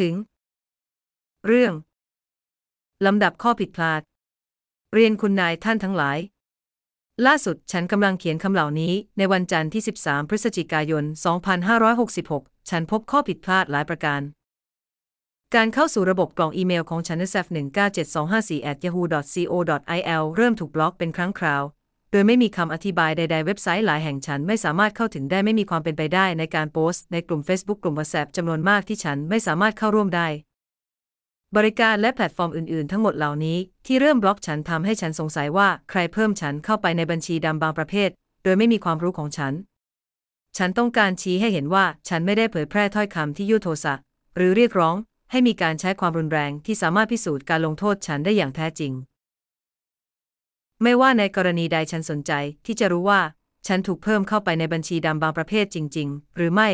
ถึง เรื่อง ลำดับข้อผิดพลาด เรียนคุณนายท่านทั้งหลาย ล่าสุดฉันกำลังเขียนคำเหล่านี้ ในวันจันทร์ที่ 13 พฤศจิกายน 2566 ฉันพบข้อผิดพลาดหลายประการ การเข้าสู่ระบบกล่องอีเมลของฉัน sf197254@yahoo.co.il เริ่มถูกบล็อกเป็นครั้งคราว โดยไม่มีคำอธิบายใด ๆ เว็บไซต์หลายแห่งฉันไม่สามารถเข้าถึงได้ไม่มีความเป็นไปได้ในการโพสต์ในกลุ่ม Facebook กลุ่ม WhatsApp จำนวนมากที่ฉันไม่สามารถเข้าร่วมได้ บริการและแพลตฟอร์มอื่น ๆ ทั้งหมดเหล่านี้ที่เริ่มบล็อกฉันทำให้ฉันสงสัยว่าใครเพิ่มฉันเข้าไปในบัญชีดำบางประเภท โดยไม่มีความรู้ของฉัน ฉันต้องการชี้ให้เห็นว่าฉันไม่ได้เผยแพร่ถ้อยคำที่ยั่วโทสะหรือเรียกร้องให้มีการใช้ความรุนแรงที่สามารถพิสูจน์การลงโทษฉันได้อย่างแท้จริง ไม่ว่าในกรณีใดฉันสนใจที่จะรู้ว่า ฉันถูกเพิ่มเข้าไปในบัญชีดำบางประเภทจริง ๆ หรือไม่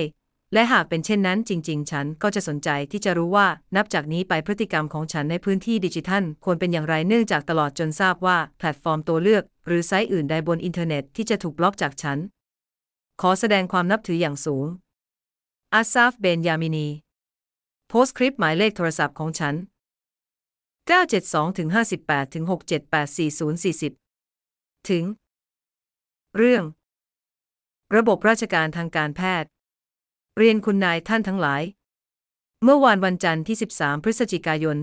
และหากเป็นเช่นนั้นจริง ๆ ฉันก็จะสนใจที่จะรู้ว่านับจากนี้ไปพฤติกรรมของฉันในพื้นที่ดิจิทัล ควรเป็นอย่างไรเนื่องจากตลอดจนทราบว่าแพลตฟอร์มตัวเลือก หรือไซต์อื่นใดบนอินเทอร์เน็ตที่จะถูกบล็อกจากฉัน ขอแสดงความนับถืออย่างสูงอาซาฟเบนยามินี postscript หมายเลขโทรศัพท์ของฉัน 972-58-678-4040 ถึง เรื่อง ระบบราชการทางการแพทย์ เรียนคุณนายท่านทั้งหลาย เมื่อวานวันจันทร์ที่ 13 พฤศจิกายน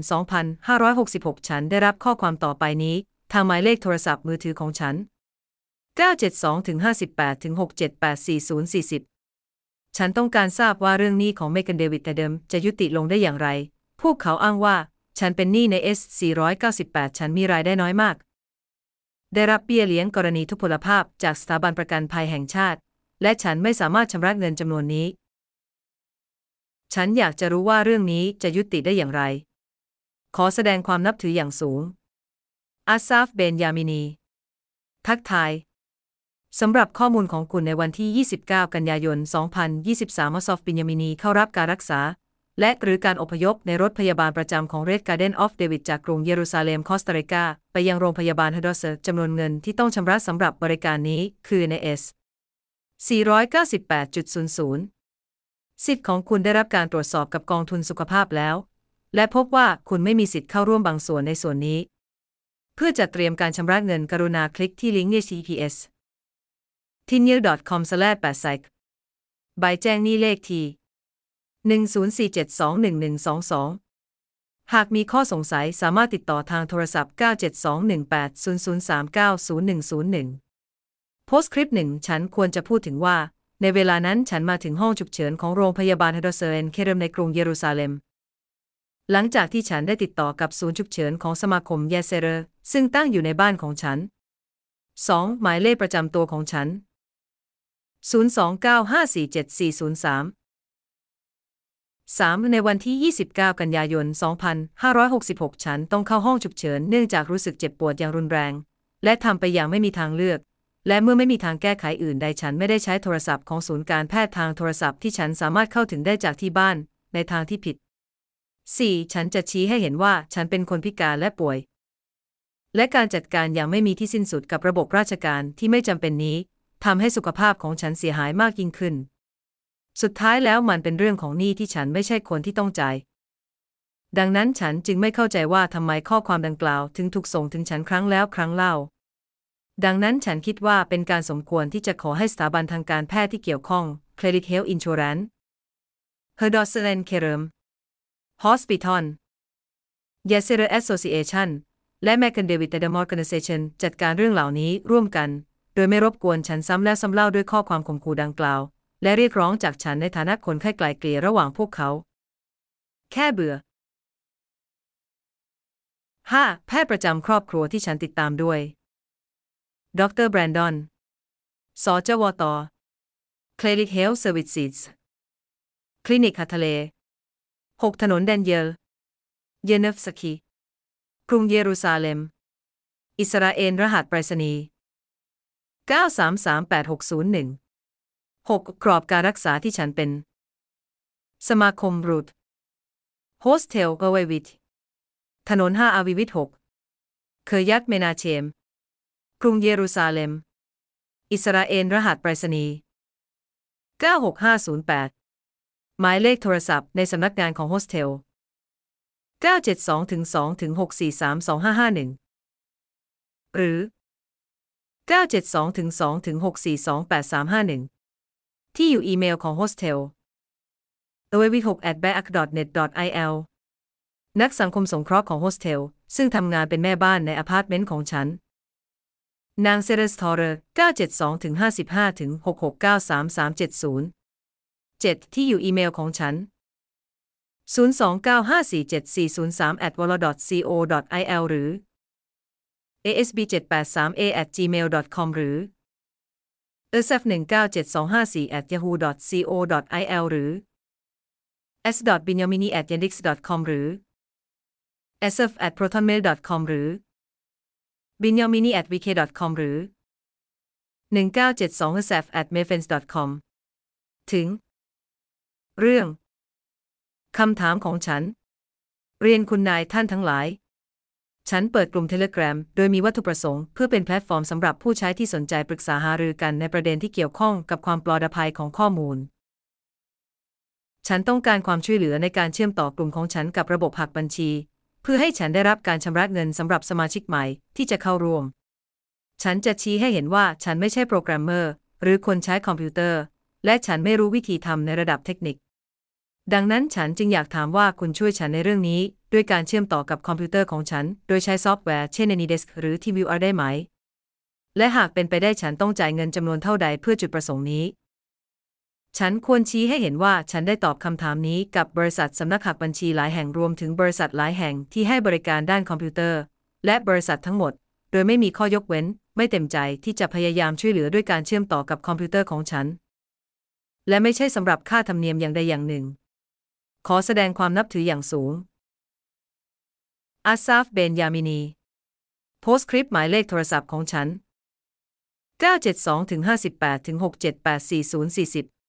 2566 ฉันได้รับข้อความต่อไปนี้ ทางหมายเลขโทรศัพท์มือถือของฉัน 972-58-678-4040 ฉันต้องการทราบว่าเรื่องนี้ของเมกันเดวิดแต่เดิมจะยุติลงได้อย่างไร พวกเขาอ้างว่า ฉันเป็นหนี้ใน S 498 ฉันมีรายได้น้อยมาก ได้รับเบี้ยเลี้ยงกรณีทุพพลภาพจากสถาบันประกันภัยแห่งชาติ และฉันไม่สามารถชำระเงินจำนวนนี้ ฉันอยากจะรู้ว่าเรื่องนี้จะยุติได้อย่างไร ขอแสดงความนับถืออย่างสูง อาซาฟ เบนยามินี ทักทายสำหรับข้อมูลของคุณในวันที่ 29 กันยายน 2023 มอซอฟ บินยามินีเข้ารับการรักษา และหรือการอพยพในรถพยาบาลประจำของ Red Garden of David จากกรุงเยรูซาเล็มคอสตาริกา ไปยังโรงพยาบาลฮดอสเซอร์จำนวนเงินที่ต้องชำระสำหรับบริการนี้คือใน S 498.00 สิทธิ์ของคุณได้รับการตรวจสอบกับกองทุนสุขภาพแล้ว และพบว่าคุณไม่มีสิทธิ์เข้าร่วมบางส่วนในส่วนนี้ เพื่อจัดเตรียมการชำระเงินกรุณาคลิกที่ลิงก์ใน CPS t i n y e r c o m 8 s i c ใบแจ้งหนี้เลขที่ 104721122 หากมีข้อสงสัยสามารถติดต่อทางโทรศัพท์ 9721800390101 โพสต์คลิปหนึ่งฉันควรจะพูดถึงว่า ในเวลานั้นฉันมาถึงห้องฉุกเฉินของโรงพยาบาลฮดอเซเรนเคเรมในกรุงเยรูซาเล็ม หลังจากที่ฉันได้ติดต่อกับศูนย์ฉุกเฉินของสมาคมเยเซเรซึ่งตั้งอยู่ในบ้านของฉัน 2. หมายเลขประจำตัวของฉัน 029547403 3. ในวันที่ 29 กันยายน 2566 ฉันต้องเข้าห้องฉุกเฉินเนื่องจากรู้สึกเจ็บปวดอย่างรุนแรง และทำไปอย่างไม่มีทางเลือก และเมื่อไม่มีทางแก้ไขอื่นใดฉันไม่ได้ใช้โทรศัพท์ของศูนย์การแพทย์ทางโทรศัพท์ที่ฉันสามารถเข้าถึงได้จากที่บ้าน ในทางที่ผิด 4. ฉันจะชี้ให้เห็นว่าฉันเป็นคนพิการและป่วย และการจัดการอย่างไม่มีที่สิ้นสุดกับระบบราชการที่ไม่จำเป็นนี้ทำให้สุขภาพของฉันเสียหายมากยิ่งขึ้น สุดท้ายแล้วมันเป็นเรื่องของหนี้ที่ฉันไม่ใช่คนที่ต้องจ่าย ดังนั้นฉันจึงไม่เข้าใจว่าทำไมข้อความดังกล่าว ถึงถูกส่งถึงฉันครั้งแล้วครั้งเล่า ดังนั้นฉันคิดว่าเป็นการสมควรที่จะขอให้สถาบันทางการแพทย์ที่เกี่ยวข้อง Credit Health Insurance h e r d o s e r e n k e r m Hospital y a s e r Association และ m a c a n d a v i d a d a m Organization จัดการเรื่องเหล่านี้ร่วมกัน โดยไม่รบกวนฉันซ้ำแล้วซ้ำเล่าด้วยข้อความข่มขู่ดังกล่าว และเรียกร้องจากฉันในฐานะคนไข้ไกลเกลี่ยระหว่างพวกเขา แค่เบื่อ 5. แพทย์ประจำครอบครัวที่ฉันติดตามด้วย ดรแบรนดอน สจวต Clinic Health Services คลินิกฮัทะเล 6 ถนนแดนเยล เยเนฟสกี กรุงเยรูซาเล็ม อิสราเอลรหัสไปรษณีย์ 9338601 6. กรอบการรักษาที่ฉันเป็น สมาคมรูทโฮสเทลเอเววิทถนน 5 อาวิวิท6เคยยัดเมนาเชม กรุงเยรูซาเล็ม อิสราเอลรหัสไปรษณีย์96508 หมายเลขโทรศัพท์ในสำนักงานของโฮสเทล 972ถึง2ถึง643 2551 หรือ 972ถึง2ถึง642 8351 ที่อยู่อีเมลของโฮสเทล a w 6 at back net il นักสังคมสงเคราะห์ของโฮสเทล ซึ่งทำงานเป็นแม่บ้านในอพาร์ตเมนต์ของฉัน นางเซเรสทอร์เร972ถึง55ถึง6693370 7 ที่อยู่อีเมลของฉัน 029547403 at w a l c o il หรือ asb783a at gmail com หรือ s f 1 9 7 2 5 4 at yahoo co il หรือ s b i n y a m i n i at yandex com หรือ sf at protonmail com หรือ b i n y a m i n i at vk com หรือ 1972 sf at mayfens com ถึง เรื่อง คำถามของฉัน เรียนคุณนายท่านทั้งหลาย ฉันเปิดกลุ่ม Telegram โดยมีวัตถุประสงค์ เพื่อเป็นแพลตฟอร์มสำหรับผู้ใช้ที่สนใจปรึกษาหารือกันในประเด็นที่เกี่ยวข้องกับความปลอดภัยของข้อมูล ฉันต้องการความช่วยเหลือในการเชื่อมต่อกลุ่มของฉันกับระบบหักบัญชี เพื่อให้ฉันได้รับการชำระเงินสำหรับสมาชิกใหม่ที่จะเข้าร่วม ฉันจะชี้ให้เห็นว่าฉันไม่ใช่โปรแกรมเมอร์ หรือคนใช้คอมพิวเตอร์ และฉันไม่รู้วิธีทำในระดับเทคนิค ดังนั้นฉันจึงอยากถามว่าคุณช่วยฉันในเรื่องนี้ ด้วยการเชื่อมต่อกับคอมพิวเตอร์ของฉัน โดยใช้ซอฟต์แวร์เช่น AnyDesk หรือ TVR ได้ไหม และหากเป็นไปได้ฉันต้องจ่ายเงินจำนวนเท่าใดเพื่อจุดประสงค์นี้ ฉันควรชี้ให้เห็นว่าฉันได้ตอบคำถามนี้กับบริษัทสำนักหักบัญชีหลายแห่งรวมถึงบริษัทหลายแห่งที่ให้บริการด้านคอมพิวเตอร์ และบริษัททั้งหมด โดยไม่มีข้อยกเว้น ไม่เต็มใจที่จะพยายามช่วยเหลือด้วยการเชื่อมต่อกับคอมพิวเตอร์ของฉัน และไม่ใช่สำหรับค่าธรรมเนียมอย่างใดอย่างหนึ่ง ขอแสดงความนับถืออย่างสูง อาซาฟ เบนยามินี postscript หมายเลขโทรศัพท์ของฉัน 972-58-678-4040